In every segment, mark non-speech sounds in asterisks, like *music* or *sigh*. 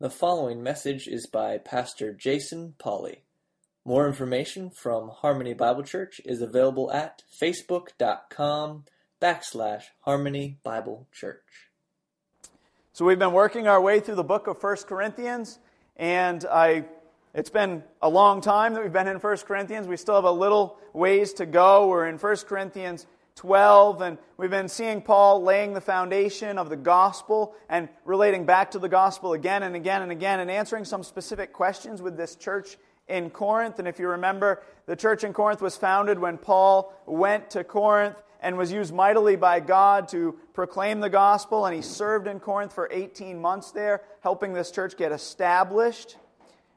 The following message is by Pastor Jason Polly. More information from Harmony Bible Church is available at facebook.com backslash Harmony Bible Church. So we've been working our way through the book of 1 Corinthians, and I it's been a long time that we've been in 1 Corinthians. We still have a little ways to go. We're in 1 Corinthians 12, and we've been seeing Paul laying the foundation of the gospel and relating back to the gospel again and again and again and answering some specific questions with this church in Corinth. And if you remember, the church in Corinth was founded when Paul went to Corinth and was used mightily by God to proclaim the gospel, and he served in Corinth for 18 months there, helping this church get established.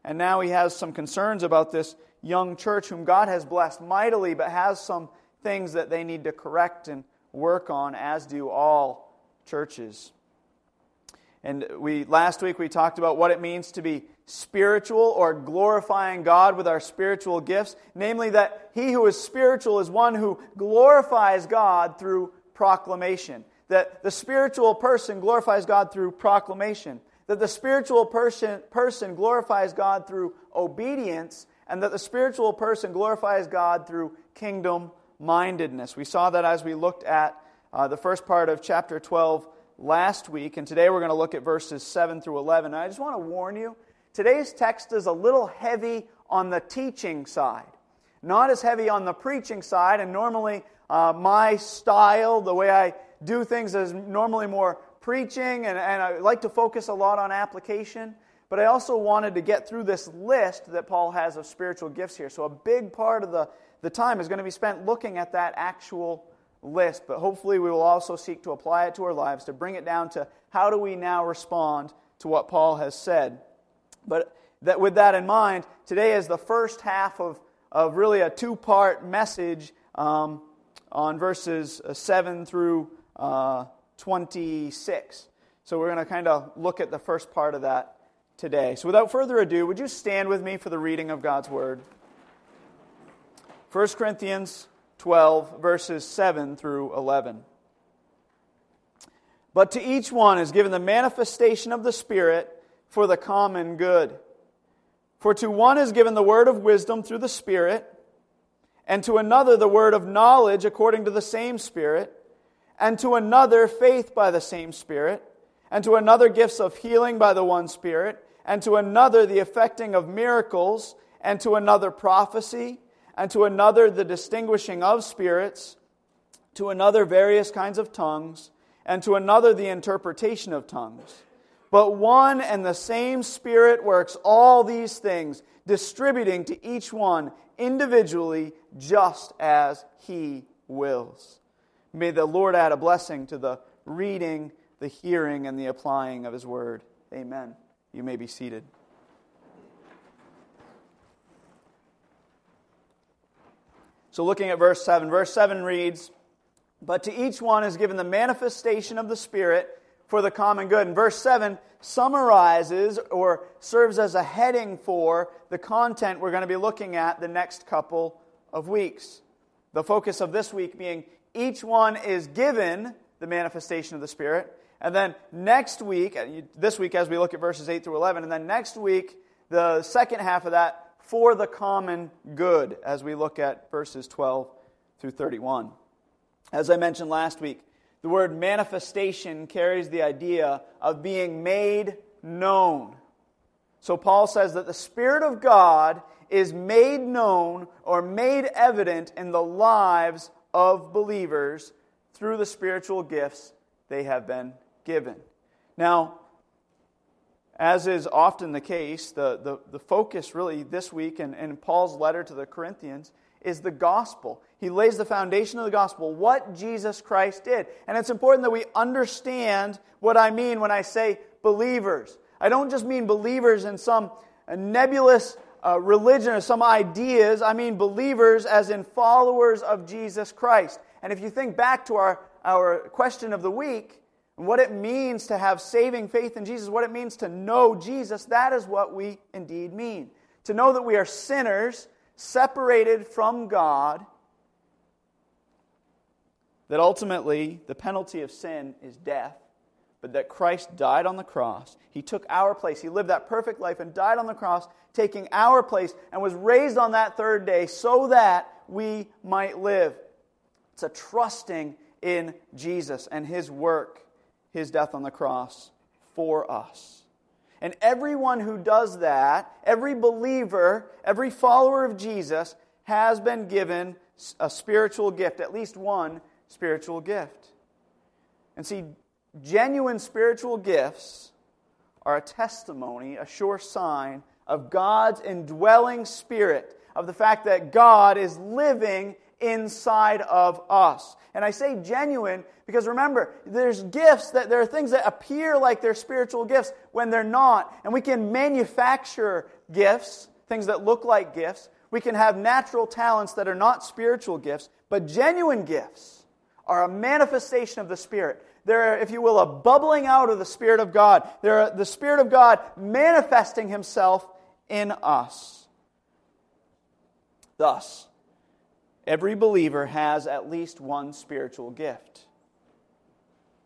And now he has some concerns about this young church whom God has blessed mightily, but has some things that they need to correct and work on, as do all churches. And we last week we talked about what it means to be spiritual or glorifying God with our spiritual gifts, namely that he who is spiritual is one who glorifies God through proclamation. That the spiritual person glorifies God through proclamation. That the spiritual person, person glorifies God through obedience, and that the spiritual person glorifies God through kingdom mindedness. We saw that as we looked at uh, the first part of chapter 12 last week, and today we're going to look at verses 7 through 11. And I just want to warn you today's text is a little heavy on the teaching side, not as heavy on the preaching side, and normally uh, my style, the way I do things, is normally more preaching, and, and I like to focus a lot on application. But I also wanted to get through this list that Paul has of spiritual gifts here. So, a big part of the the time is going to be spent looking at that actual list, but hopefully we will also seek to apply it to our lives to bring it down to how do we now respond to what Paul has said. But that, with that in mind, today is the first half of, of really a two part message um, on verses uh, 7 through uh, 26. So we're going to kind of look at the first part of that today. So without further ado, would you stand with me for the reading of God's Word? 1 Corinthians 12, verses 7 through 11. But to each one is given the manifestation of the Spirit for the common good. For to one is given the word of wisdom through the Spirit, and to another the word of knowledge according to the same Spirit, and to another faith by the same Spirit, and to another gifts of healing by the one Spirit, and to another the effecting of miracles, and to another prophecy and to another the distinguishing of spirits, to another various kinds of tongues, and to another the interpretation of tongues. But one and the same Spirit works all these things, distributing to each one individually just as He wills. May the Lord add a blessing to the reading, the hearing, and the applying of His word. Amen. You may be seated. So, looking at verse 7, verse 7 reads, But to each one is given the manifestation of the Spirit for the common good. And verse 7 summarizes or serves as a heading for the content we're going to be looking at the next couple of weeks. The focus of this week being each one is given the manifestation of the Spirit. And then next week, this week as we look at verses 8 through 11, and then next week, the second half of that for the common good as we look at verses 12 through 31. As I mentioned last week, the word manifestation carries the idea of being made known. So Paul says that the Spirit of God is made known or made evident in the lives of believers through the spiritual gifts they have been given. Now, as is often the case, the, the, the focus really this week in, in Paul's letter to the Corinthians is the gospel. He lays the foundation of the gospel, what Jesus Christ did. And it's important that we understand what I mean when I say believers. I don't just mean believers in some nebulous uh, religion or some ideas. I mean believers as in followers of Jesus Christ. And if you think back to our, our question of the week, and what it means to have saving faith in Jesus, what it means to know Jesus, that is what we indeed mean. To know that we are sinners, separated from God, that ultimately the penalty of sin is death, but that Christ died on the cross. He took our place. He lived that perfect life and died on the cross, taking our place, and was raised on that third day so that we might live. It's a trusting in Jesus and his work, his death on the cross for us. And everyone who does that, every believer, every follower of Jesus, has been given a spiritual gift, at least one spiritual gift. And see, genuine spiritual gifts are a testimony, a sure sign of God's indwelling spirit, of the fact that God is living inside of us. And I say genuine because remember, there's gifts that there are things that appear like they're spiritual gifts when they're not. And we can manufacture gifts, things that look like gifts. We can have natural talents that are not spiritual gifts, but genuine gifts are a manifestation of the Spirit. They're, if you will, a bubbling out of the Spirit of God. They're the Spirit of God manifesting Himself in us. Thus, every believer has at least one spiritual gift.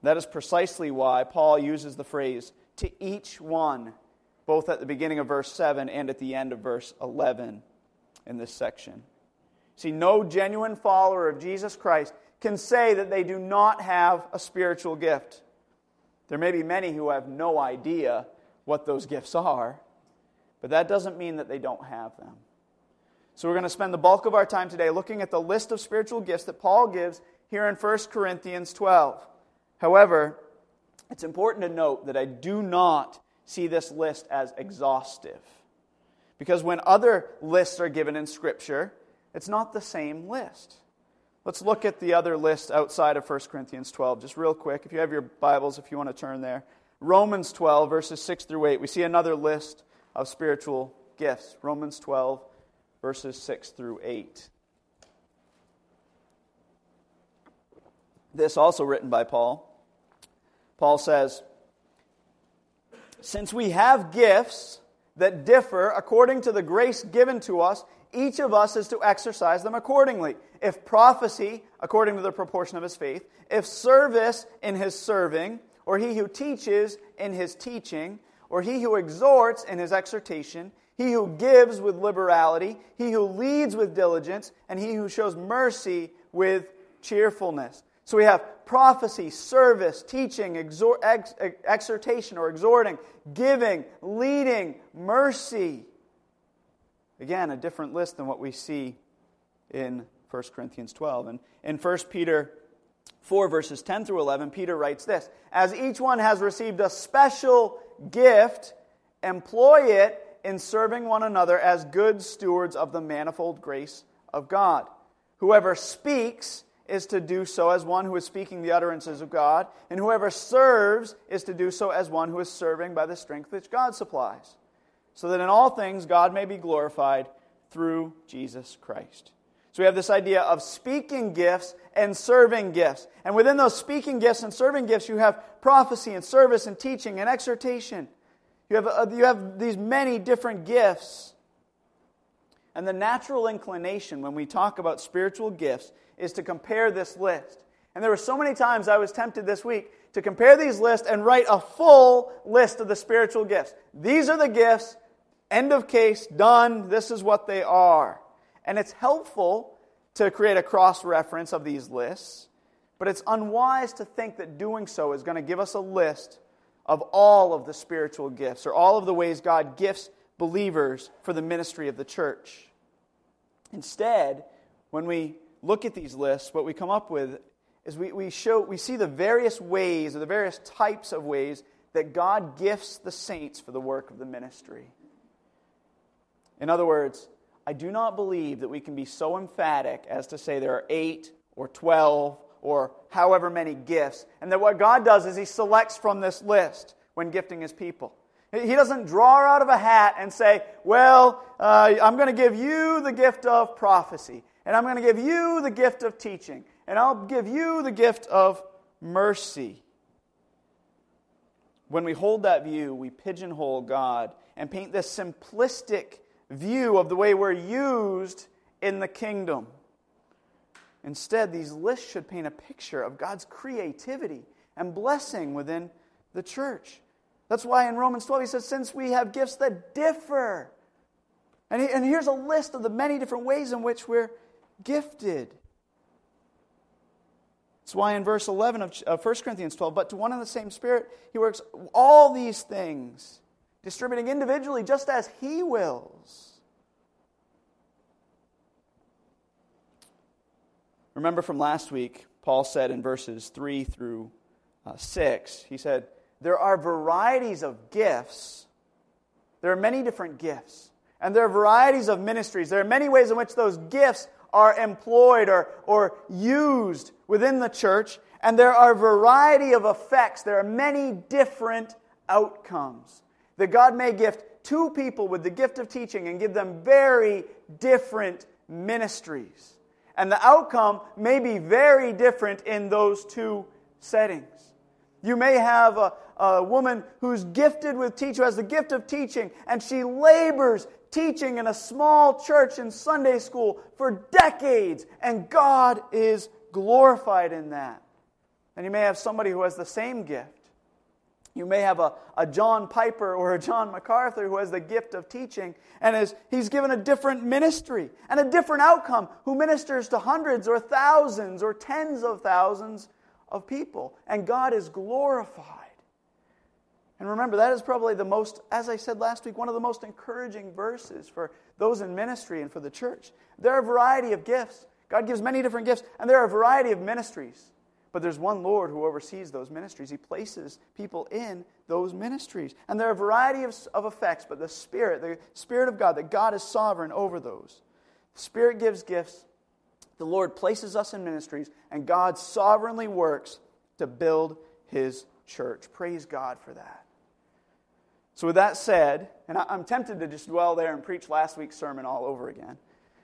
That is precisely why Paul uses the phrase, to each one, both at the beginning of verse 7 and at the end of verse 11 in this section. See, no genuine follower of Jesus Christ can say that they do not have a spiritual gift. There may be many who have no idea what those gifts are, but that doesn't mean that they don't have them. So, we're going to spend the bulk of our time today looking at the list of spiritual gifts that Paul gives here in 1 Corinthians 12. However, it's important to note that I do not see this list as exhaustive. Because when other lists are given in Scripture, it's not the same list. Let's look at the other list outside of 1 Corinthians 12, just real quick. If you have your Bibles, if you want to turn there. Romans 12, verses 6 through 8. We see another list of spiritual gifts. Romans 12, verses 6 through 8. This also written by Paul. Paul says, Since we have gifts that differ according to the grace given to us, each of us is to exercise them accordingly. If prophecy, according to the proportion of his faith, if service in his serving, or he who teaches in his teaching, or he who exhorts in his exhortation, he who gives with liberality, he who leads with diligence, and he who shows mercy with cheerfulness. So we have prophecy, service, teaching, exhort, ex, exhortation or exhorting, giving, leading, mercy. Again, a different list than what we see in 1 Corinthians 12. And in 1 Peter 4, verses 10 through 11, Peter writes this As each one has received a special gift, employ it in serving one another as good stewards of the manifold grace of God. Whoever speaks is to do so as one who is speaking the utterances of God, and whoever serves is to do so as one who is serving by the strength which God supplies so that in all things God may be glorified through Jesus Christ. So we have this idea of speaking gifts and serving gifts. And within those speaking gifts and serving gifts, you have prophecy and service and teaching and exhortation. You have, uh, you have these many different gifts. And the natural inclination when we talk about spiritual gifts is to compare this list. And there were so many times I was tempted this week to compare these lists and write a full list of the spiritual gifts. These are the gifts, End of case, done. This is what they are. And it's helpful to create a cross reference of these lists, but it's unwise to think that doing so is going to give us a list of all of the spiritual gifts or all of the ways God gifts believers for the ministry of the church. Instead, when we look at these lists, what we come up with is we, we, show, we see the various ways or the various types of ways that God gifts the saints for the work of the ministry. In other words, I do not believe that we can be so emphatic as to say there are eight or 12 or however many gifts, and that what God does is He selects from this list when gifting His people. He doesn't draw out of a hat and say, Well, uh, I'm going to give you the gift of prophecy, and I'm going to give you the gift of teaching, and I'll give you the gift of mercy. When we hold that view, we pigeonhole God and paint this simplistic view of the way we're used in the kingdom. Instead, these lists should paint a picture of God's creativity and blessing within the church. That's why in Romans 12 he says, since we have gifts that differ. And, he, and here's a list of the many different ways in which we're gifted. That's why in verse 11 of, of 1 Corinthians 12, but to one and the same Spirit, he works all these things, distributing individually just as he wills. Remember from last week, Paul said in verses 3 through uh, 6, he said, There are varieties of gifts. There are many different gifts. And there are varieties of ministries. There are many ways in which those gifts are employed or, or used within the church. And there are variety of effects. There are many different outcomes. That God may gift two people with the gift of teaching and give them very different ministries. And the outcome may be very different in those two settings. You may have a, a woman who's gifted with teaching, who has the gift of teaching, and she labors teaching in a small church in Sunday school for decades, and God is glorified in that. And you may have somebody who has the same gift. You may have a, a John Piper or a John MacArthur who has the gift of teaching and is, he's given a different ministry and a different outcome, who ministers to hundreds or thousands or tens of thousands of people. And God is glorified. And remember, that is probably the most, as I said last week, one of the most encouraging verses for those in ministry and for the church. There are a variety of gifts. God gives many different gifts, and there are a variety of ministries. But there's one Lord who oversees those ministries. He places people in those ministries. And there are a variety of, of effects, but the Spirit, the Spirit of God, that God is sovereign over those. The Spirit gives gifts. The Lord places us in ministries, and God sovereignly works to build His church. Praise God for that. So, with that said, and I'm tempted to just dwell there and preach last week's sermon all over again.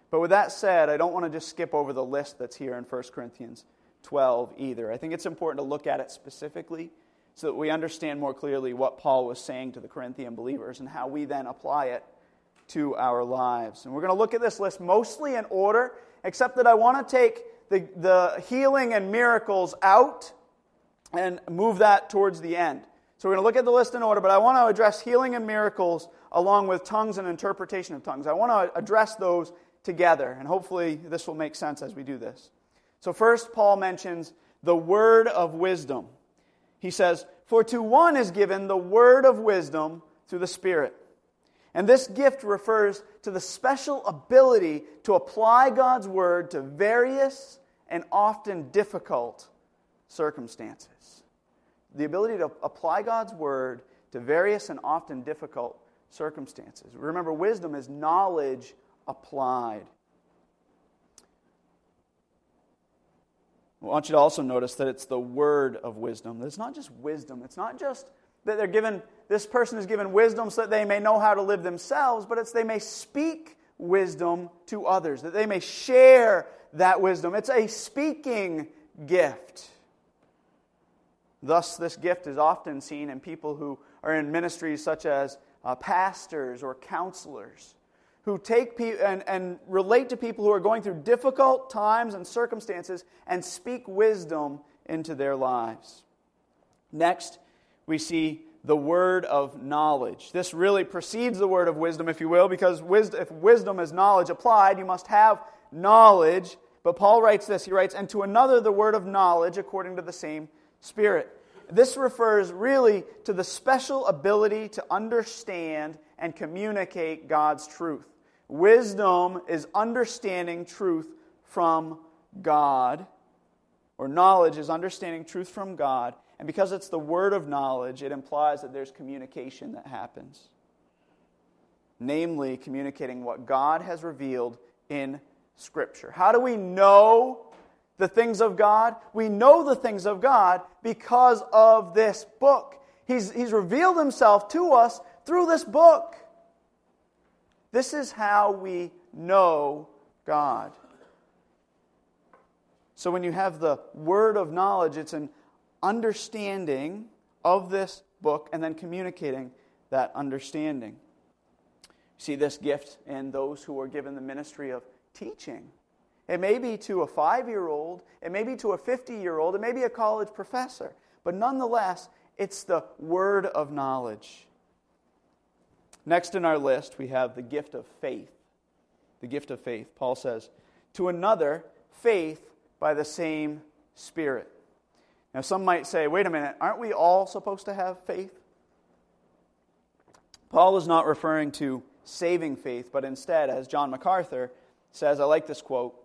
But with that said, I don't want to just skip over the list that's here in 1 Corinthians 12 either. I think it's important to look at it specifically so that we understand more clearly what Paul was saying to the Corinthian believers and how we then apply it to our lives. And we're going to look at this list mostly in order, except that I want to take the, the healing and miracles out and move that towards the end. So we're going to look at the list in order, but I want to address healing and miracles along with tongues and interpretation of tongues. I want to address those together, and hopefully this will make sense as we do this. So, first, Paul mentions the word of wisdom. He says, For to one is given the word of wisdom through the Spirit. And this gift refers to the special ability to apply God's word to various and often difficult circumstances the ability to apply God's word to various and often difficult circumstances. Remember, wisdom is knowledge applied. I want you to also notice that it's the word of wisdom. It's not just wisdom. It's not just that they're given, this person is given wisdom so that they may know how to live themselves, but it's they may speak wisdom to others, that they may share that wisdom. It's a speaking gift. Thus, this gift is often seen in people who are in ministries such as uh, pastors or counselors who take pe- and, and relate to people who are going through difficult times and circumstances and speak wisdom into their lives. Next, we see the word of knowledge. This really precedes the word of wisdom, if you will, because wisdom, if wisdom is knowledge applied, you must have knowledge. But Paul writes this he writes, and to another the word of knowledge according to the same Spirit. This refers really to the special ability to understand and communicate God's truth. Wisdom is understanding truth from God, or knowledge is understanding truth from God. And because it's the word of knowledge, it implies that there's communication that happens. Namely, communicating what God has revealed in Scripture. How do we know the things of God. We know the things of God because of this book. He's, he's revealed himself to us through this book. This is how we know God. So when you have the word of knowledge, it's an understanding of this book and then communicating that understanding. See this gift in those who are given the ministry of teaching. It may be to a five year old, it may be to a 50 year old, it may be a college professor, but nonetheless, it's the word of knowledge. Next in our list, we have the gift of faith. The gift of faith. Paul says, To another, faith by the same Spirit. Now, some might say, wait a minute, aren't we all supposed to have faith? Paul is not referring to saving faith, but instead, as John MacArthur says, I like this quote,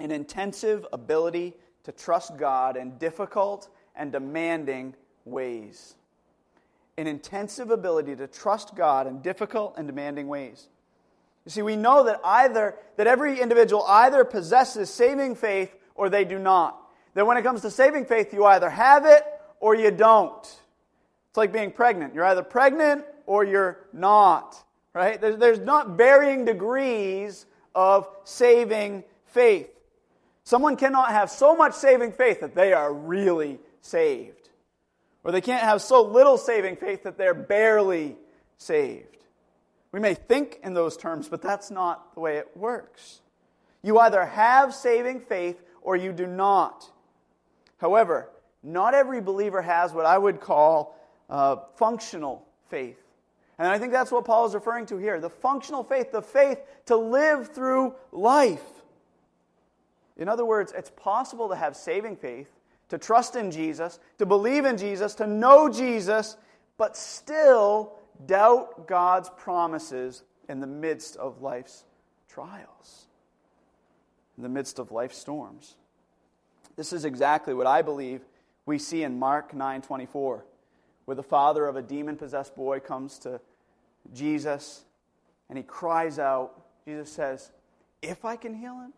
an intensive ability to trust God in difficult and demanding ways. An intensive ability to trust God in difficult and demanding ways. You see, we know that either that every individual either possesses saving faith or they do not. That when it comes to saving faith, you either have it or you don't. It's like being pregnant. You're either pregnant or you're not. Right? There's not varying degrees of saving faith. Someone cannot have so much saving faith that they are really saved. Or they can't have so little saving faith that they're barely saved. We may think in those terms, but that's not the way it works. You either have saving faith or you do not. However, not every believer has what I would call uh, functional faith. And I think that's what Paul is referring to here the functional faith, the faith to live through life. In other words, it's possible to have saving faith, to trust in Jesus, to believe in Jesus, to know Jesus, but still doubt God's promises in the midst of life's trials, in the midst of life's storms. This is exactly what I believe we see in Mark 9:24, where the father of a demon-possessed boy comes to Jesus and he cries out. Jesus says, "If I can heal him?"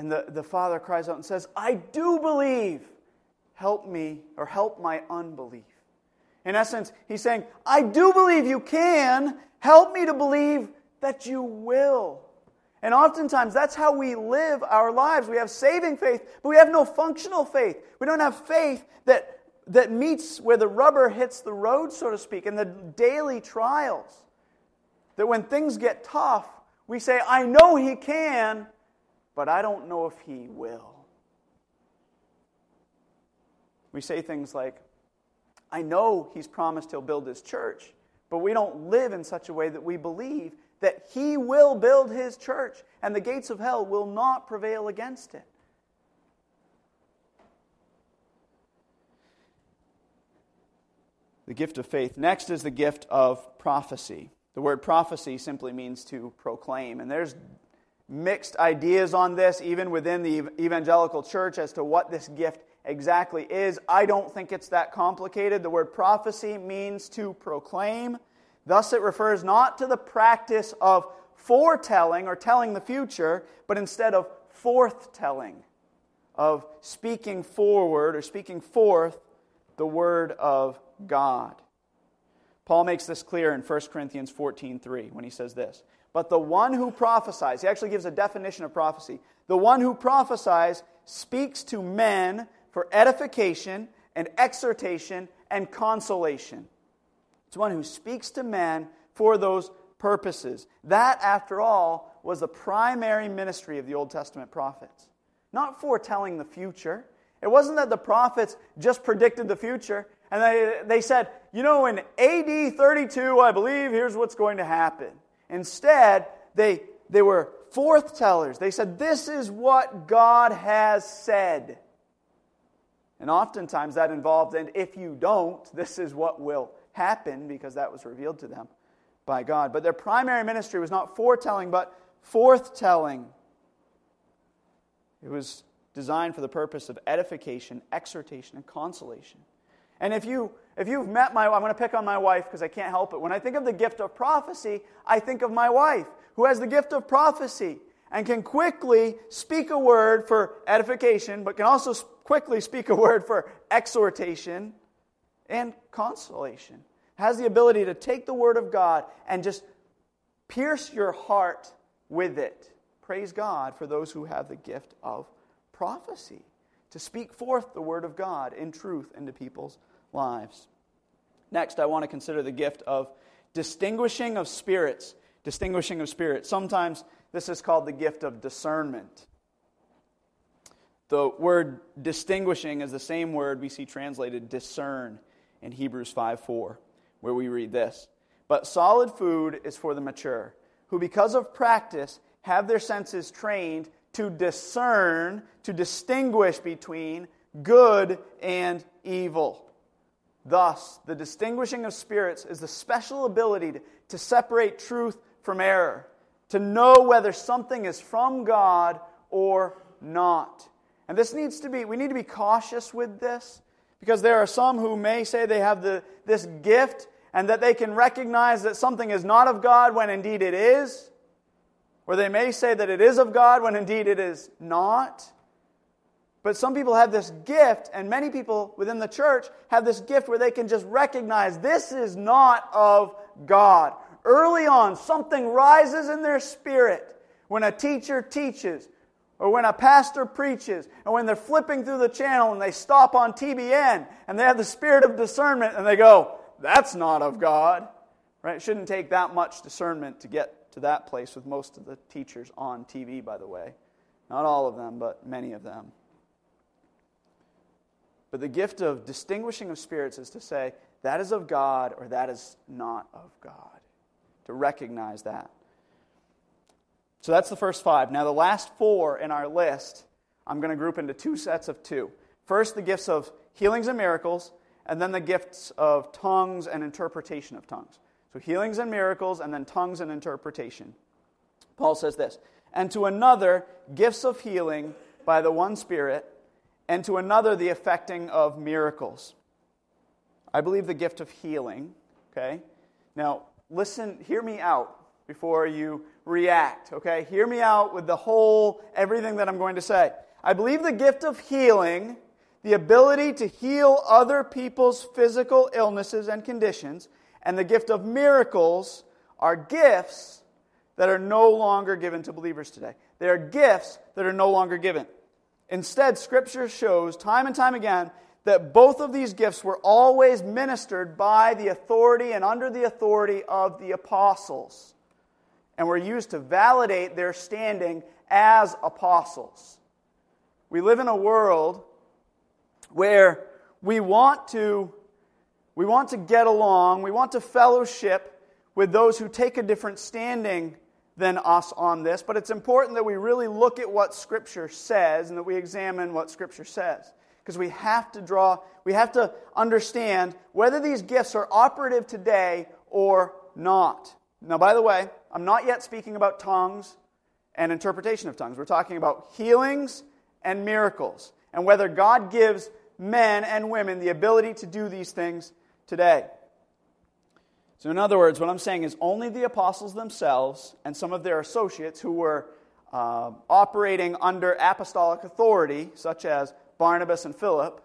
And the, the father cries out and says, I do believe. Help me, or help my unbelief. In essence, he's saying, I do believe you can. Help me to believe that you will. And oftentimes, that's how we live our lives. We have saving faith, but we have no functional faith. We don't have faith that, that meets where the rubber hits the road, so to speak, in the daily trials. That when things get tough, we say, I know He can, but I don't know if He will. We say things like, I know He's promised He'll build His church, but we don't live in such a way that we believe that He will build His church and the gates of hell will not prevail against it. The gift of faith. Next is the gift of prophecy. The word prophecy simply means to proclaim. And there's mixed ideas on this, even within the evangelical church, as to what this gift exactly is. I don't think it's that complicated. The word prophecy means to proclaim. Thus, it refers not to the practice of foretelling or telling the future, but instead of forthtelling, of speaking forward or speaking forth the word of God. Paul makes this clear in 1 Corinthians 14:3 when he says this. But the one who prophesies, he actually gives a definition of prophecy. The one who prophesies speaks to men for edification and exhortation and consolation. It's one who speaks to men for those purposes. That, after all, was the primary ministry of the Old Testament prophets. Not foretelling the future. It wasn't that the prophets just predicted the future and they, they said, you know, in AD 32, I believe here's what's going to happen. Instead, they, they were forthtellers. They said, This is what God has said. And oftentimes that involved, and if you don't, this is what will happen because that was revealed to them by God. But their primary ministry was not foretelling, but forthtelling. It was designed for the purpose of edification, exhortation, and consolation. And if, you, if you've met my I'm going to pick on my wife because I can't help it. When I think of the gift of prophecy, I think of my wife who has the gift of prophecy and can quickly speak a word for edification, but can also quickly speak a word for exhortation and consolation. Has the ability to take the word of God and just pierce your heart with it. Praise God for those who have the gift of prophecy, to speak forth the word of God in truth into people's lives. Next, I want to consider the gift of distinguishing of spirits. Distinguishing of spirits. Sometimes this is called the gift of discernment. The word distinguishing is the same word we see translated discern in Hebrews 5 4, where we read this But solid food is for the mature, who because of practice have their senses trained to discern, to distinguish between good and evil. Thus, the distinguishing of spirits is the special ability to, to separate truth from error, to know whether something is from God or not. And this needs to be, we need to be cautious with this because there are some who may say they have the, this gift and that they can recognize that something is not of God when indeed it is. Or they may say that it is of God when indeed it is not. But some people have this gift, and many people within the church have this gift where they can just recognize this is not of God. Early on, something rises in their spirit when a teacher teaches, or when a pastor preaches, and when they're flipping through the channel and they stop on TBN and they have the spirit of discernment and they go, that's not of God. Right? It shouldn't take that much discernment to get to that place with most of the teachers on TV, by the way. Not all of them, but many of them. But the gift of distinguishing of spirits is to say, that is of God or that is not of God. To recognize that. So that's the first five. Now, the last four in our list, I'm going to group into two sets of two. First, the gifts of healings and miracles, and then the gifts of tongues and interpretation of tongues. So, healings and miracles, and then tongues and interpretation. Paul says this And to another, gifts of healing by the one Spirit and to another, the effecting of miracles. I believe the gift of healing, okay? Now, listen, hear me out before you react, okay? Hear me out with the whole, everything that I'm going to say. I believe the gift of healing, the ability to heal other people's physical illnesses and conditions, and the gift of miracles are gifts that are no longer given to believers today. They are gifts that are no longer given. Instead, Scripture shows time and time again that both of these gifts were always ministered by the authority and under the authority of the apostles and were used to validate their standing as apostles. We live in a world where we want to we want to get along, we want to fellowship with those who take a different standing than us on this, but it's important that we really look at what Scripture says and that we examine what Scripture says. Because we have to draw, we have to understand whether these gifts are operative today or not. Now, by the way, I'm not yet speaking about tongues and interpretation of tongues. We're talking about healings and miracles and whether God gives men and women the ability to do these things today. So, in other words, what I'm saying is only the apostles themselves and some of their associates who were uh, operating under apostolic authority, such as Barnabas and Philip,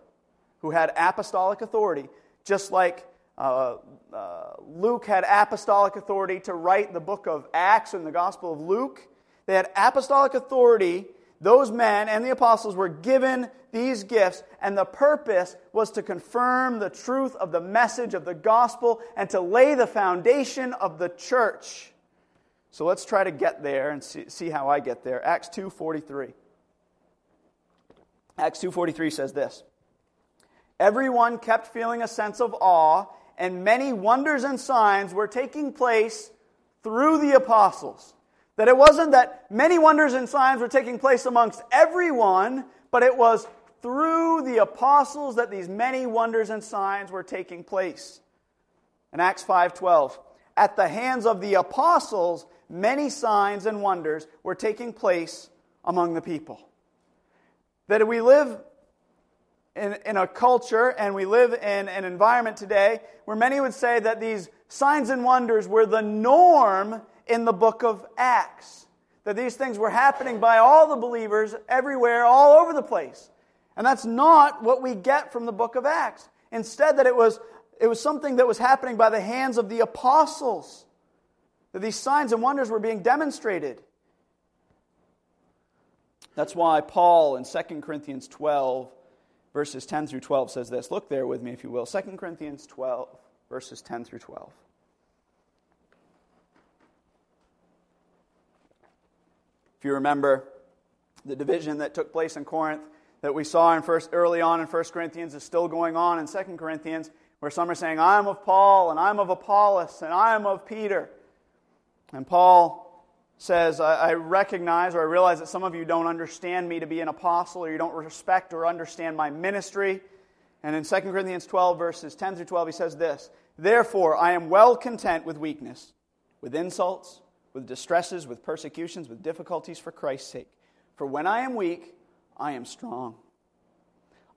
who had apostolic authority, just like uh, uh, Luke had apostolic authority to write the book of Acts and the Gospel of Luke. They had apostolic authority those men and the apostles were given these gifts, and the purpose was to confirm the truth of the message of the gospel and to lay the foundation of the church. So let's try to get there and see, see how I get there. Acts 2:43. Acts 2:43 says this. Everyone kept feeling a sense of awe, and many wonders and signs were taking place through the apostles. That it wasn't that many wonders and signs were taking place amongst everyone, but it was through the apostles that these many wonders and signs were taking place. In Acts 5:12, at the hands of the apostles, many signs and wonders were taking place among the people. That we live in, in a culture and we live in an environment today where many would say that these signs and wonders were the norm in the book of Acts. That these things were happening by all the believers everywhere, all over the place. And that's not what we get from the book of Acts. Instead, that it was, it was something that was happening by the hands of the apostles. That these signs and wonders were being demonstrated. That's why Paul in 2 Corinthians 12, verses 10 through 12 says this. Look there with me, if you will. 2 Corinthians 12, verses 10 through 12. If you remember, the division that took place in Corinth that we saw in first, early on in 1 Corinthians is still going on in 2 Corinthians, where some are saying, I'm of Paul, and I'm of Apollos, and I'm of Peter. And Paul says, I, I recognize or I realize that some of you don't understand me to be an apostle, or you don't respect or understand my ministry. And in 2 Corinthians 12, verses 10 through 12, he says this Therefore, I am well content with weakness, with insults, with distresses, with persecutions, with difficulties for Christ's sake. For when I am weak, I am strong.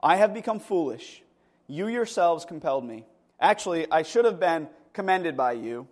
I have become foolish. You yourselves compelled me. Actually, I should have been commended by you.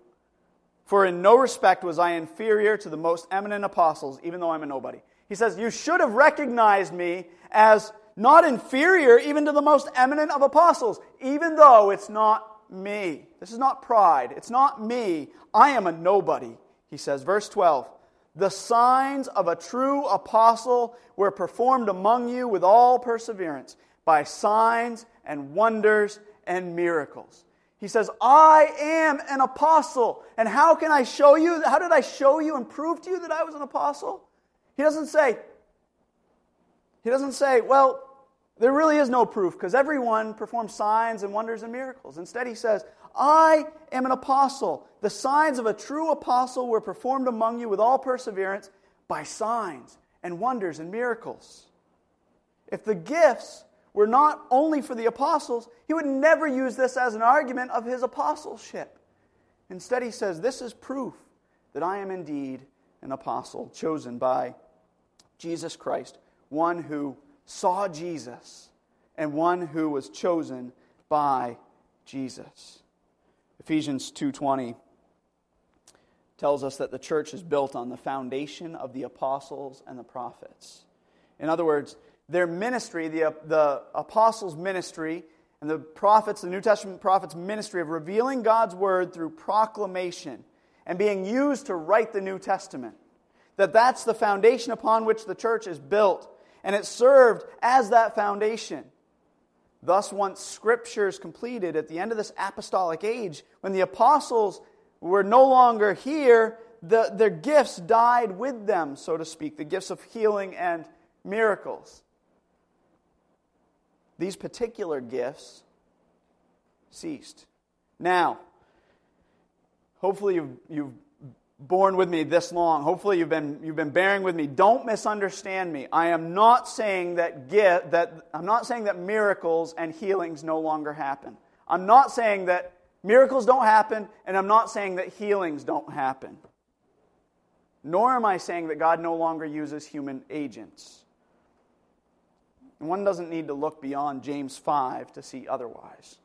For in no respect was I inferior to the most eminent apostles, even though I'm a nobody. He says, You should have recognized me as not inferior even to the most eminent of apostles, even though it's not me. This is not pride. It's not me. I am a nobody, he says. Verse 12 The signs of a true apostle were performed among you with all perseverance, by signs and wonders and miracles. He says, I am an apostle. And how can I show you? How did I show you and prove to you that I was an apostle? He doesn't say, he doesn't say, well, there really is no proof because everyone performs signs and wonders and miracles. Instead, he says, I am an apostle. The signs of a true apostle were performed among you with all perseverance by signs and wonders and miracles. If the gifts were not only for the apostles, he would never use this as an argument of his apostleship. Instead, he says, This is proof that I am indeed an apostle chosen by Jesus Christ, one who saw Jesus and one who was chosen by Jesus. Ephesians 2:20 tells us that the church is built on the foundation of the apostles and the prophets. In other words, their ministry, the, the apostles' ministry, and the prophets, the New Testament prophets' ministry of revealing God's word through proclamation and being used to write the New Testament. That that's the foundation upon which the church is built, and it served as that foundation. Thus, once Scripture is completed at the end of this apostolic age, when the apostles were no longer here, the, their gifts died with them, so to speak, the gifts of healing and miracles these particular gifts ceased. Now, hopefully you've, you've borne with me this long. Hopefully you've been, you've been bearing with me. Don't misunderstand me. I am not saying that, gift, that I'm not saying that miracles and healings no longer happen. I'm not saying that miracles don't happen, and I'm not saying that healings don't happen. Nor am I saying that God no longer uses human agents. And One doesn't need to look beyond James 5 to see otherwise.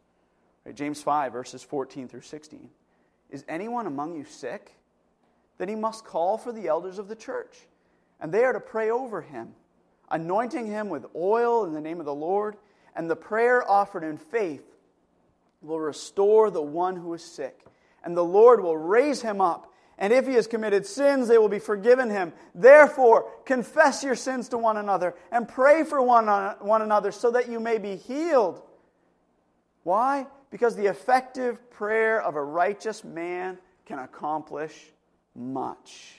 Right? James 5, verses 14 through 16. Is anyone among you sick? Then he must call for the elders of the church, and they are to pray over him, anointing him with oil in the name of the Lord, and the prayer offered in faith will restore the one who is sick, and the Lord will raise him up. And if he has committed sins, they will be forgiven him. Therefore, confess your sins to one another and pray for one, one another so that you may be healed. Why? Because the effective prayer of a righteous man can accomplish much.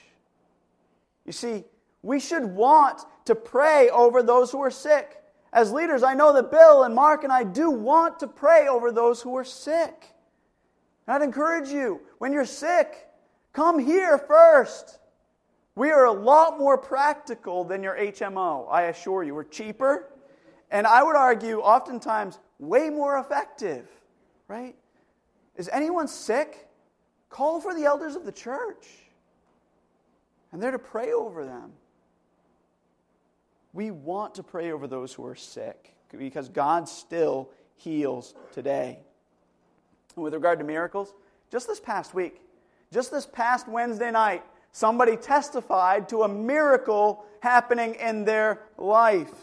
You see, we should want to pray over those who are sick. As leaders, I know that Bill and Mark and I do want to pray over those who are sick. And I'd encourage you, when you're sick, Come here first. We are a lot more practical than your HMO, I assure you. We're cheaper, and I would argue oftentimes way more effective, right? Is anyone sick? Call for the elders of the church, and they're to pray over them. We want to pray over those who are sick because God still heals today. And with regard to miracles, just this past week, just this past Wednesday night, somebody testified to a miracle happening in their life.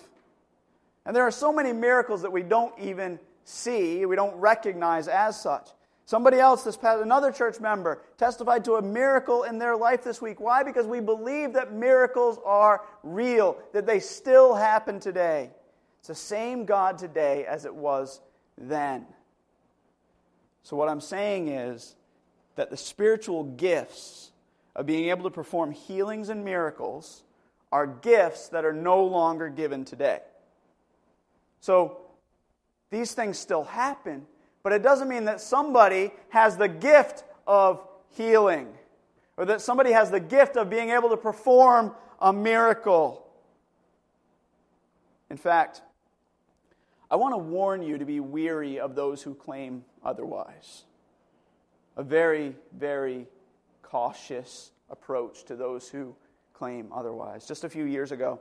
And there are so many miracles that we don't even see, we don't recognize as such. Somebody else, this past, another church member, testified to a miracle in their life this week. Why? Because we believe that miracles are real, that they still happen today. It's the same God today as it was then. So, what I'm saying is, that the spiritual gifts of being able to perform healings and miracles are gifts that are no longer given today. So, these things still happen, but it doesn't mean that somebody has the gift of healing or that somebody has the gift of being able to perform a miracle. In fact, I want to warn you to be weary of those who claim otherwise. A very, very cautious approach to those who claim otherwise. Just a few years ago,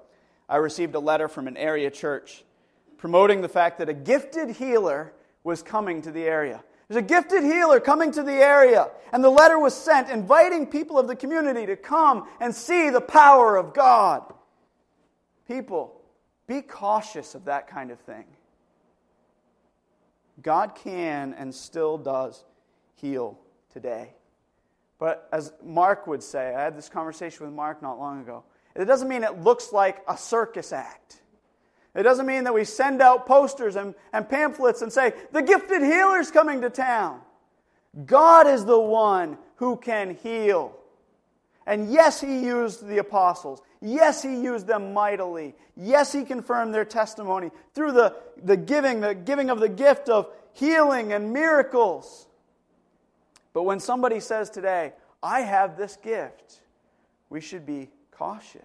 I received a letter from an area church promoting the fact that a gifted healer was coming to the area. There's a gifted healer coming to the area, and the letter was sent inviting people of the community to come and see the power of God. People, be cautious of that kind of thing. God can and still does heal today. But as Mark would say, I had this conversation with Mark not long ago. It doesn't mean it looks like a circus act. It doesn't mean that we send out posters and, and pamphlets and say, the gifted healer's coming to town. God is the one who can heal. And yes, he used the apostles. Yes, he used them mightily. Yes, he confirmed their testimony through the, the giving, the giving of the gift of healing and miracles. But when somebody says today, I have this gift, we should be cautious.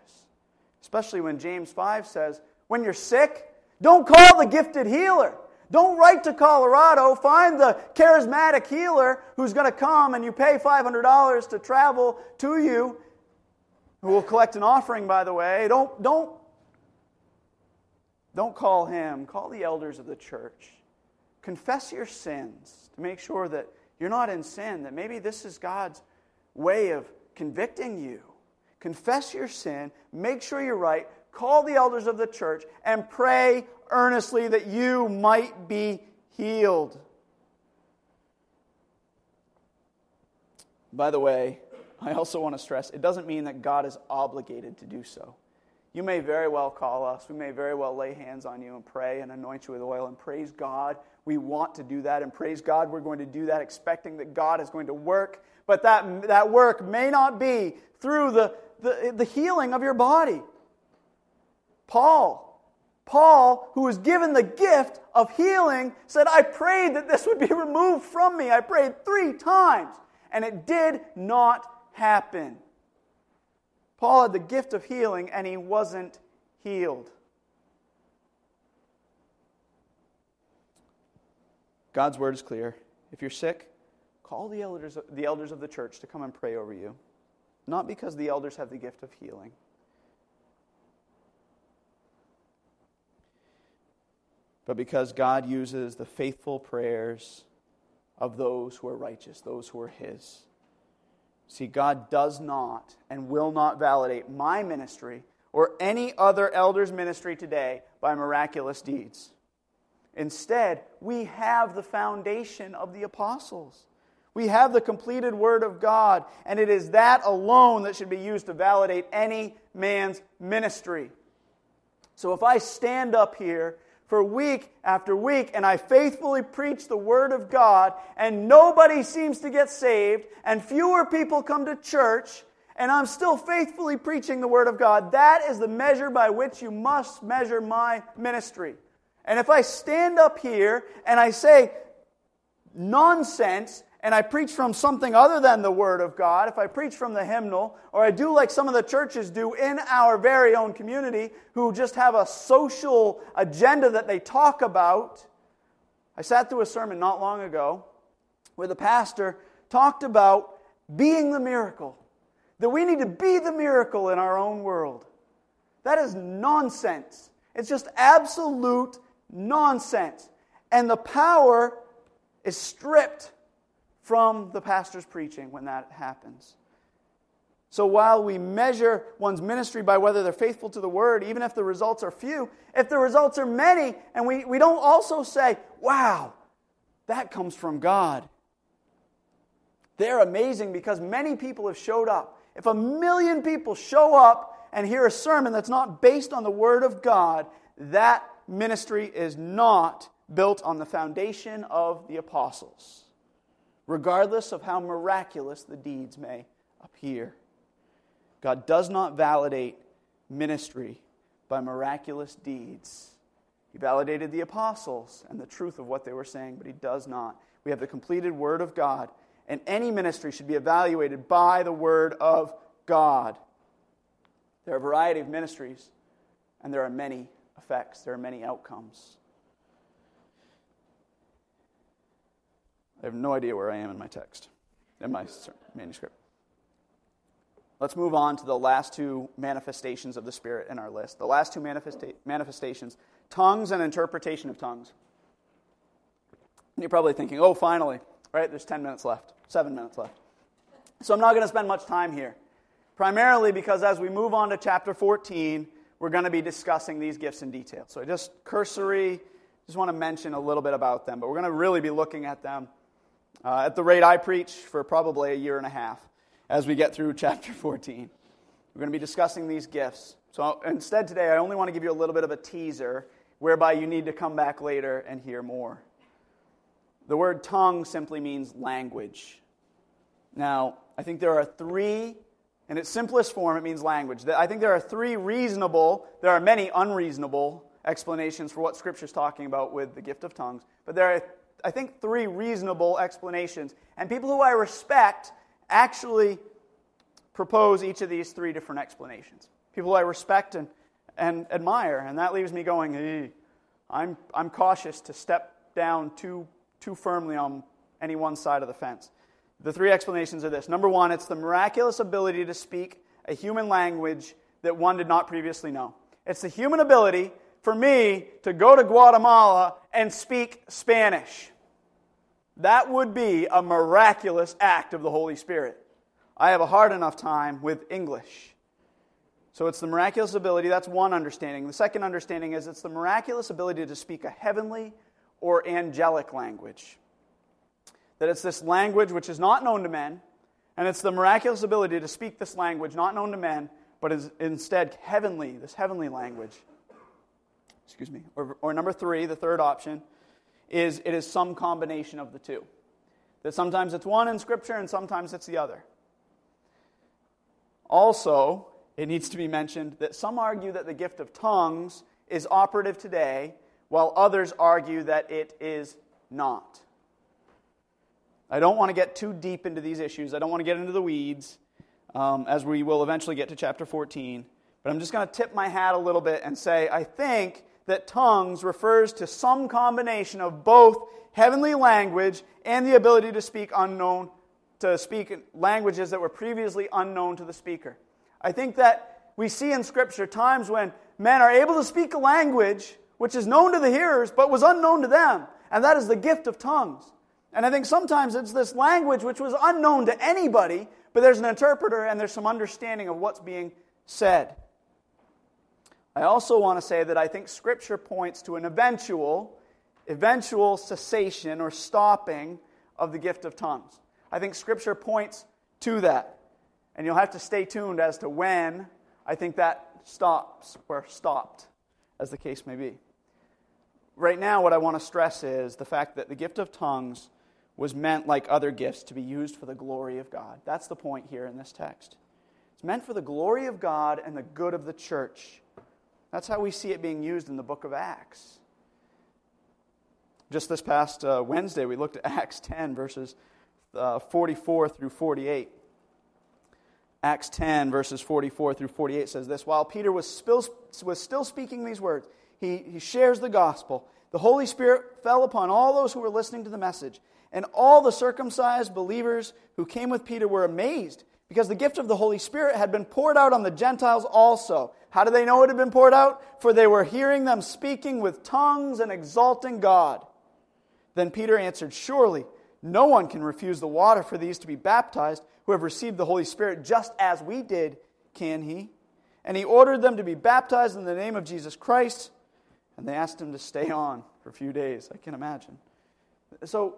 Especially when James 5 says, when you're sick, don't call the gifted healer. Don't write to Colorado. Find the charismatic healer who's going to come and you pay $500 to travel to you, who will collect an offering, by the way. Don't, don't, don't call him. Call the elders of the church. Confess your sins to make sure that you're not in sin, that maybe this is God's way of convicting you. Confess your sin, make sure you're right, call the elders of the church, and pray earnestly that you might be healed. By the way, I also want to stress it doesn't mean that God is obligated to do so. You may very well call us. We may very well lay hands on you and pray and anoint you with oil and praise God. We want to do that and praise God. We're going to do that expecting that God is going to work. But that, that work may not be through the, the, the healing of your body. Paul, Paul, who was given the gift of healing, said, I prayed that this would be *laughs* removed from me. I prayed three times, and it did not happen. Paul had the gift of healing, and he wasn't healed. God's word is clear. If you're sick, call the elders, the elders of the church to come and pray over you. Not because the elders have the gift of healing, but because God uses the faithful prayers of those who are righteous, those who are His. See, God does not and will not validate my ministry or any other elder's ministry today by miraculous deeds. Instead, we have the foundation of the apostles. We have the completed Word of God, and it is that alone that should be used to validate any man's ministry. So if I stand up here for week after week, and I faithfully preach the Word of God, and nobody seems to get saved, and fewer people come to church, and I'm still faithfully preaching the Word of God, that is the measure by which you must measure my ministry. And if I stand up here and I say nonsense and I preach from something other than the Word of God, if I preach from the hymnal, or I do like some of the churches do in our very own community who just have a social agenda that they talk about. I sat through a sermon not long ago where the pastor talked about being the miracle, that we need to be the miracle in our own world. That is nonsense. It's just absolute nonsense. And the power is stripped from the pastor's preaching when that happens. So while we measure one's ministry by whether they're faithful to the word, even if the results are few, if the results are many, and we, we don't also say, wow, that comes from God. They're amazing because many people have showed up. If a million people show up and hear a sermon that's not based on the word of God, that ministry is not built on the foundation of the apostles regardless of how miraculous the deeds may appear. God does not validate ministry by miraculous deeds, He validated the apostles and the truth of what they were saying, but he does not. We have the completed Word of God, and any ministry should be evaluated by the Word of God. There are a variety of ministries, and there are many effects, there are many outcomes. I have no idea where I am in my text, in my manuscript. Let's move on to the last two manifestations of the Spirit in our list. The last two manifesta- manifestations tongues and interpretation of tongues. And you're probably thinking, oh, finally, right? There's 10 minutes left, seven minutes left. So I'm not going to spend much time here, primarily because as we move on to chapter 14, we're going to be discussing these gifts in detail. So I just cursory, just want to mention a little bit about them, but we're going to really be looking at them uh, at the rate I preach for probably a year and a half as we get through *laughs* chapter 14. We're going to be discussing these gifts. So instead, today, I only want to give you a little bit of a teaser whereby you need to come back later and hear more. The word tongue simply means language. Now, I think there are three, in its simplest form, it means language. I think there are three reasonable, there are many unreasonable explanations for what Scripture is talking about with the gift of tongues, but there are, I think, three reasonable explanations. And people who I respect actually propose each of these three different explanations people I respect and, and admire. And that leaves me going, I'm, I'm cautious to step down too, too firmly on any one side of the fence. The three explanations are this. Number one, it's the miraculous ability to speak a human language that one did not previously know. It's the human ability for me to go to Guatemala and speak Spanish. That would be a miraculous act of the Holy Spirit. I have a hard enough time with English. So it's the miraculous ability, that's one understanding. The second understanding is it's the miraculous ability to speak a heavenly or angelic language. That it's this language which is not known to men, and it's the miraculous ability to speak this language not known to men, but is instead heavenly, this heavenly language. Excuse me. Or, or number three, the third option, is it is some combination of the two. That sometimes it's one in Scripture and sometimes it's the other. Also, it needs to be mentioned that some argue that the gift of tongues is operative today, while others argue that it is not. I don't want to get too deep into these issues. I don't want to get into the weeds, um, as we will eventually get to chapter 14. But I'm just going to tip my hat a little bit and say I think that tongues refers to some combination of both heavenly language and the ability to speak unknown to speak languages that were previously unknown to the speaker. I think that we see in Scripture times when men are able to speak a language which is known to the hearers but was unknown to them, and that is the gift of tongues. And I think sometimes it's this language which was unknown to anybody, but there's an interpreter and there's some understanding of what's being said. I also want to say that I think Scripture points to an eventual, eventual cessation or stopping of the gift of tongues. I think Scripture points to that. And you'll have to stay tuned as to when I think that stops or stopped, as the case may be. Right now, what I want to stress is the fact that the gift of tongues was meant, like other gifts, to be used for the glory of God. That's the point here in this text. It's meant for the glory of God and the good of the church. That's how we see it being used in the book of Acts. Just this past uh, Wednesday, we looked at *laughs* Acts 10, verses uh, 44 through 48. Acts 10, verses 44 through 48 says this While Peter was still, was still speaking these words, he, he shares the gospel. The Holy Spirit fell upon all those who were listening to the message. And all the circumcised believers who came with Peter were amazed because the gift of the Holy Spirit had been poured out on the Gentiles also. How do they know it had been poured out? For they were hearing them speaking with tongues and exalting God. Then Peter answered, Surely no one can refuse the water for these to be baptized who have received the Holy Spirit just as we did, can he? And he ordered them to be baptized in the name of Jesus Christ, and they asked him to stay on for a few days. I can imagine. So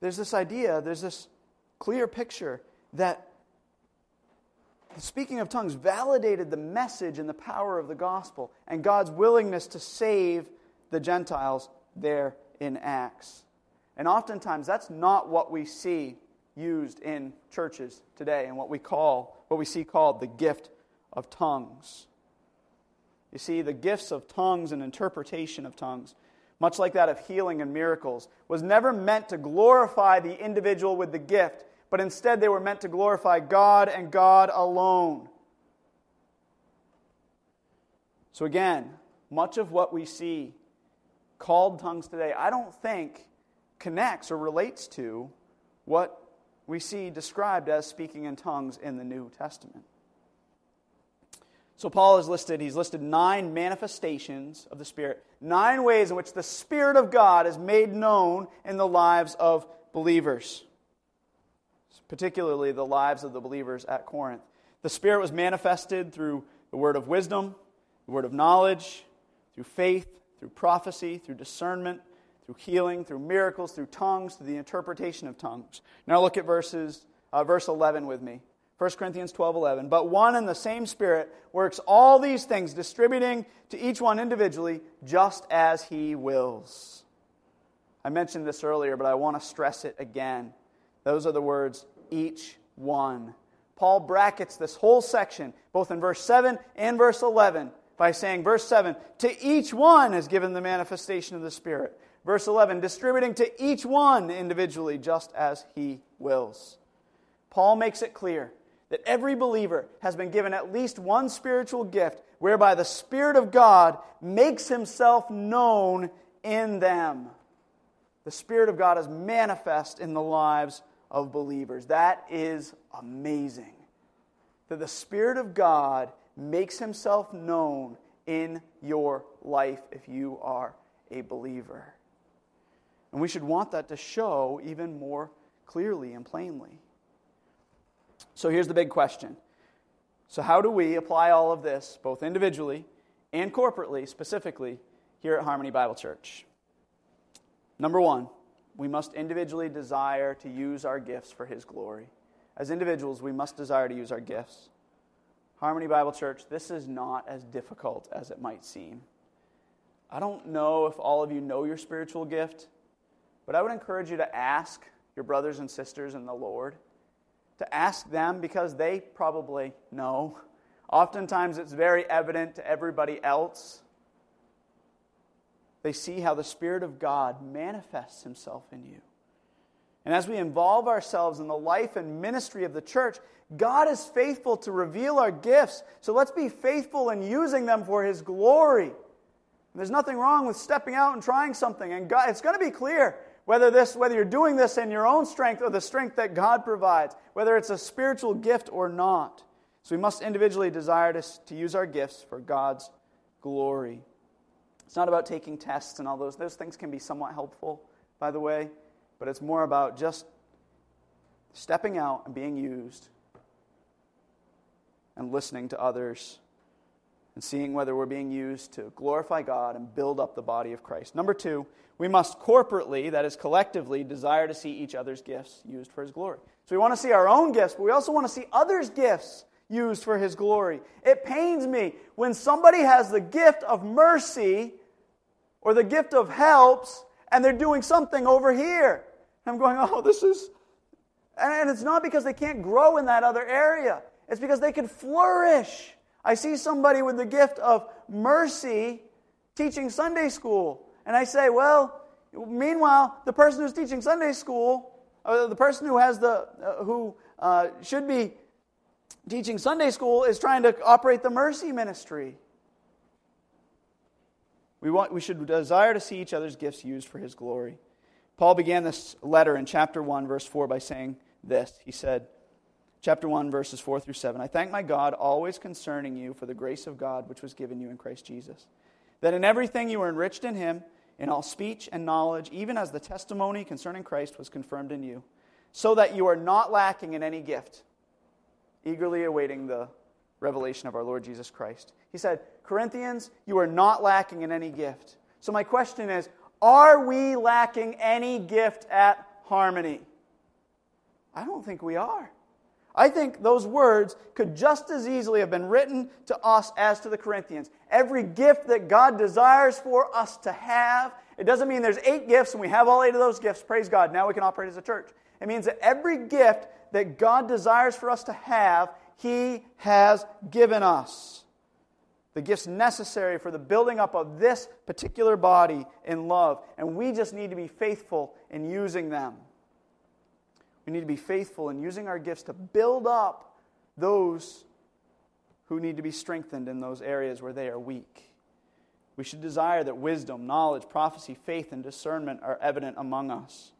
there's this idea, there's this clear picture that speaking of tongues validated the message and the power of the gospel and God's willingness to save the Gentiles there in Acts. And oftentimes that's not what we see used in churches today and what we call what we see called the gift of tongues. You see, the gifts of tongues and interpretation of tongues, much like that of healing and miracles, was never meant to glorify the individual with the gift, but instead they were meant to glorify God and God alone. So, again, much of what we see called tongues today, I don't think connects or relates to what we see described as speaking in tongues in the New Testament. So Paul has listed, he's listed nine manifestations of the Spirit, nine ways in which the Spirit of God is made known in the lives of believers, particularly the lives of the believers at Corinth. The Spirit was manifested through the word of wisdom, the word of knowledge, through faith, through prophecy, through discernment, through healing, through miracles, through tongues, through the interpretation of tongues. Now look at verses, uh, verse 11 with me. 1 Corinthians 12 11. But one and the same Spirit works all these things, distributing to each one individually just as he wills. I mentioned this earlier, but I want to stress it again. Those are the words, each one. Paul brackets this whole section, both in verse 7 and verse 11, by saying, verse 7, to each one is given the manifestation of the Spirit. Verse 11, distributing to each one individually just as he wills. Paul makes it clear that every believer has been given at least one spiritual gift whereby the Spirit of God makes himself known in them. The Spirit of God is manifest in the lives of believers. That is amazing. That the Spirit of God makes himself known in your life if you are a believer. And we should want that to show even more clearly and plainly. So here's the big question. So, how do we apply all of this, both individually and corporately, specifically, here at Harmony Bible Church? Number one, we must individually desire to use our gifts for His glory. As individuals, we must desire to use our gifts. Harmony Bible Church, this is not as difficult as it might seem. I don't know if all of you know your spiritual gift, but I would encourage you to ask your brothers and sisters in the Lord to ask them because they probably know. Oftentimes, it's very evident to everybody else. They see how the Spirit of God manifests Himself in you. And as we involve ourselves in the life and ministry of the church, God is faithful to reveal our gifts. So let's be faithful in using them for His glory. There's nothing wrong with stepping out and trying something. And God, it's going to be clear whether, this, whether you're doing this in your own strength or the strength that God provides, whether it's a spiritual gift or not. So we must individually desire to, to use our gifts for God's glory. It's not about taking tests and all those. Those things can be somewhat helpful, by the way, but it's more about just stepping out and being used and listening to others and seeing whether we're being used to glorify God and build up the body of Christ. Number two, we must corporately, that is collectively, desire to see each other's gifts used for His glory. So we want to see our own gifts, but we also want to see others' gifts used for His glory. It pains me when somebody has the gift of mercy or the gift of helps and they're doing something over here. I'm going, oh, this is. And it's not because they can't grow in that other area, it's because they can flourish. I see somebody with the gift of mercy teaching Sunday school. And I say, well, meanwhile, the person who's teaching Sunday school, or the person who has the, uh, who uh, should be teaching Sunday school is trying to operate the mercy ministry. We, want, we should desire to see each other's gifts used for his glory. Paul began this letter in chapter 1, verse 4, by saying this. He said, chapter 1, verses 4 through 7. I thank my God always concerning you for the grace of God which was given you in Christ Jesus, that in everything you were enriched in him, in all speech and knowledge, even as the testimony concerning Christ was confirmed in you, so that you are not lacking in any gift, eagerly awaiting the revelation of our Lord Jesus Christ. He said, Corinthians, you are not lacking in any gift. So my question is, are we lacking any gift at Harmony? I don't think we are. I think those words could just as easily have been written to us as to the Corinthians. Every gift that God desires for us to have, it doesn't mean there's eight gifts and we have all eight of those gifts. Praise God. Now we can operate as a church. It means that every gift that God desires for us to have, He has given us. the gifts necessary for the building up of this particular body in love. And we just need to be faithful in using them. We need to be faithful in using our gifts to build up those who need to be strengthened in those areas where they are weak. We should desire that wisdom, knowledge, prophecy, faith, and discernment are evident among us.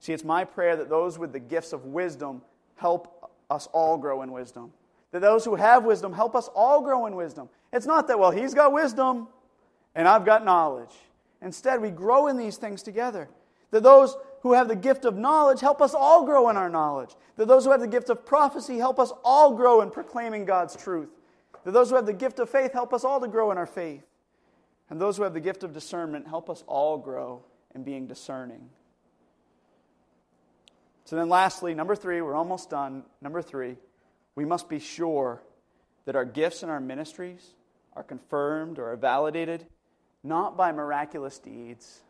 See, it's my prayer that those with the gifts of wisdom help us all grow in wisdom. That those who have wisdom help us all grow in wisdom. It's not that, well, he's got wisdom and I've got knowledge. Instead, we grow in these things together. That those who have the gift of knowledge help us all grow in our knowledge. That those who have the gift of prophecy help us all grow in proclaiming God's truth. That those who have the gift of faith help us all to grow in our faith. And those who have the gift of discernment help us all grow in being discerning. So then, lastly, number three, we're almost done. Number three, we must be sure that our gifts and our ministries are confirmed or are validated not by miraculous deeds,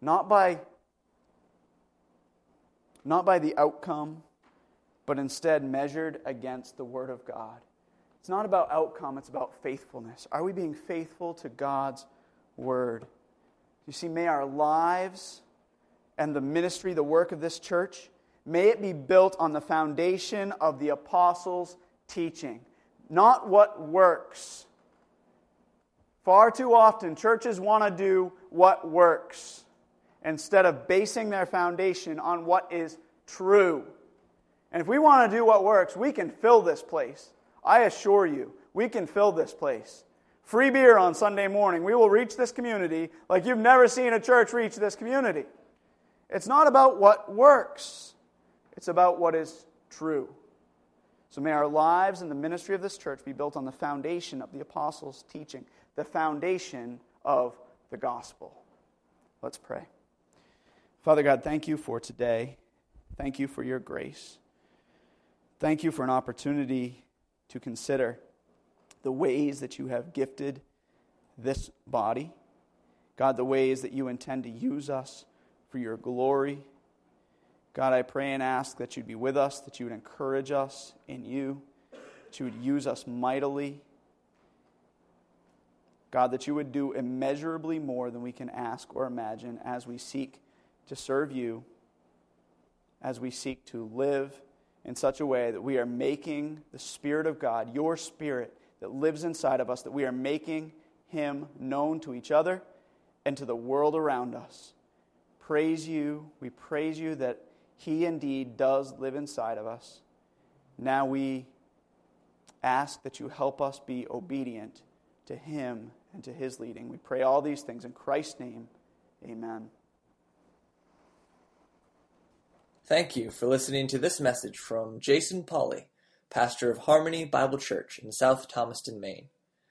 not by not by the outcome, but instead measured against the Word of God. It's not about outcome, it's about faithfulness. Are we being faithful to God's Word? You see, may our lives and the ministry, the work of this church, may it be built on the foundation of the apostles' teaching, not what works. Far too often, churches want to do what works instead of basing their foundation on what is true. And if we want to do what works, we can fill this place. I assure you, we can fill this place. Free beer on Sunday morning. We will reach this community like you've never seen a church reach this community. It's not about what works, it's about what is true. So may our lives and the ministry of this church be built on the foundation of the apostles' teaching, the foundation of the gospel. Let's pray. Father God, thank you for today. Thank you for your grace. Thank you for an opportunity to consider the ways that you have gifted this body. God, the ways that you intend to use us for your glory. God, I pray and ask that you'd be with us, that you would encourage us in you, that you would use us mightily. God, that you would do immeasurably more than we can ask or imagine as we seek to serve you as we seek to live in such a way that we are making the Spirit of God, your Spirit that lives inside of us, that we are making Him known to each other and to the world around us. Praise you. We praise you that He indeed does live inside of us. Now we ask that you help us be obedient to Him and to His leading. We pray all these things in Christ's name. Amen. Thank you for listening to this message from Jason Polly, pastor of Harmony Bible Church in South Thomaston, Maine.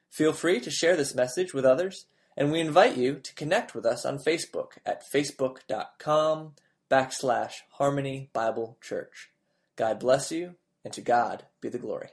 Feel free to share this message with others, and we invite you to connect with us on Facebook at facebook.com backslash Harmony Bible Church. God bless you, and to God be the glory.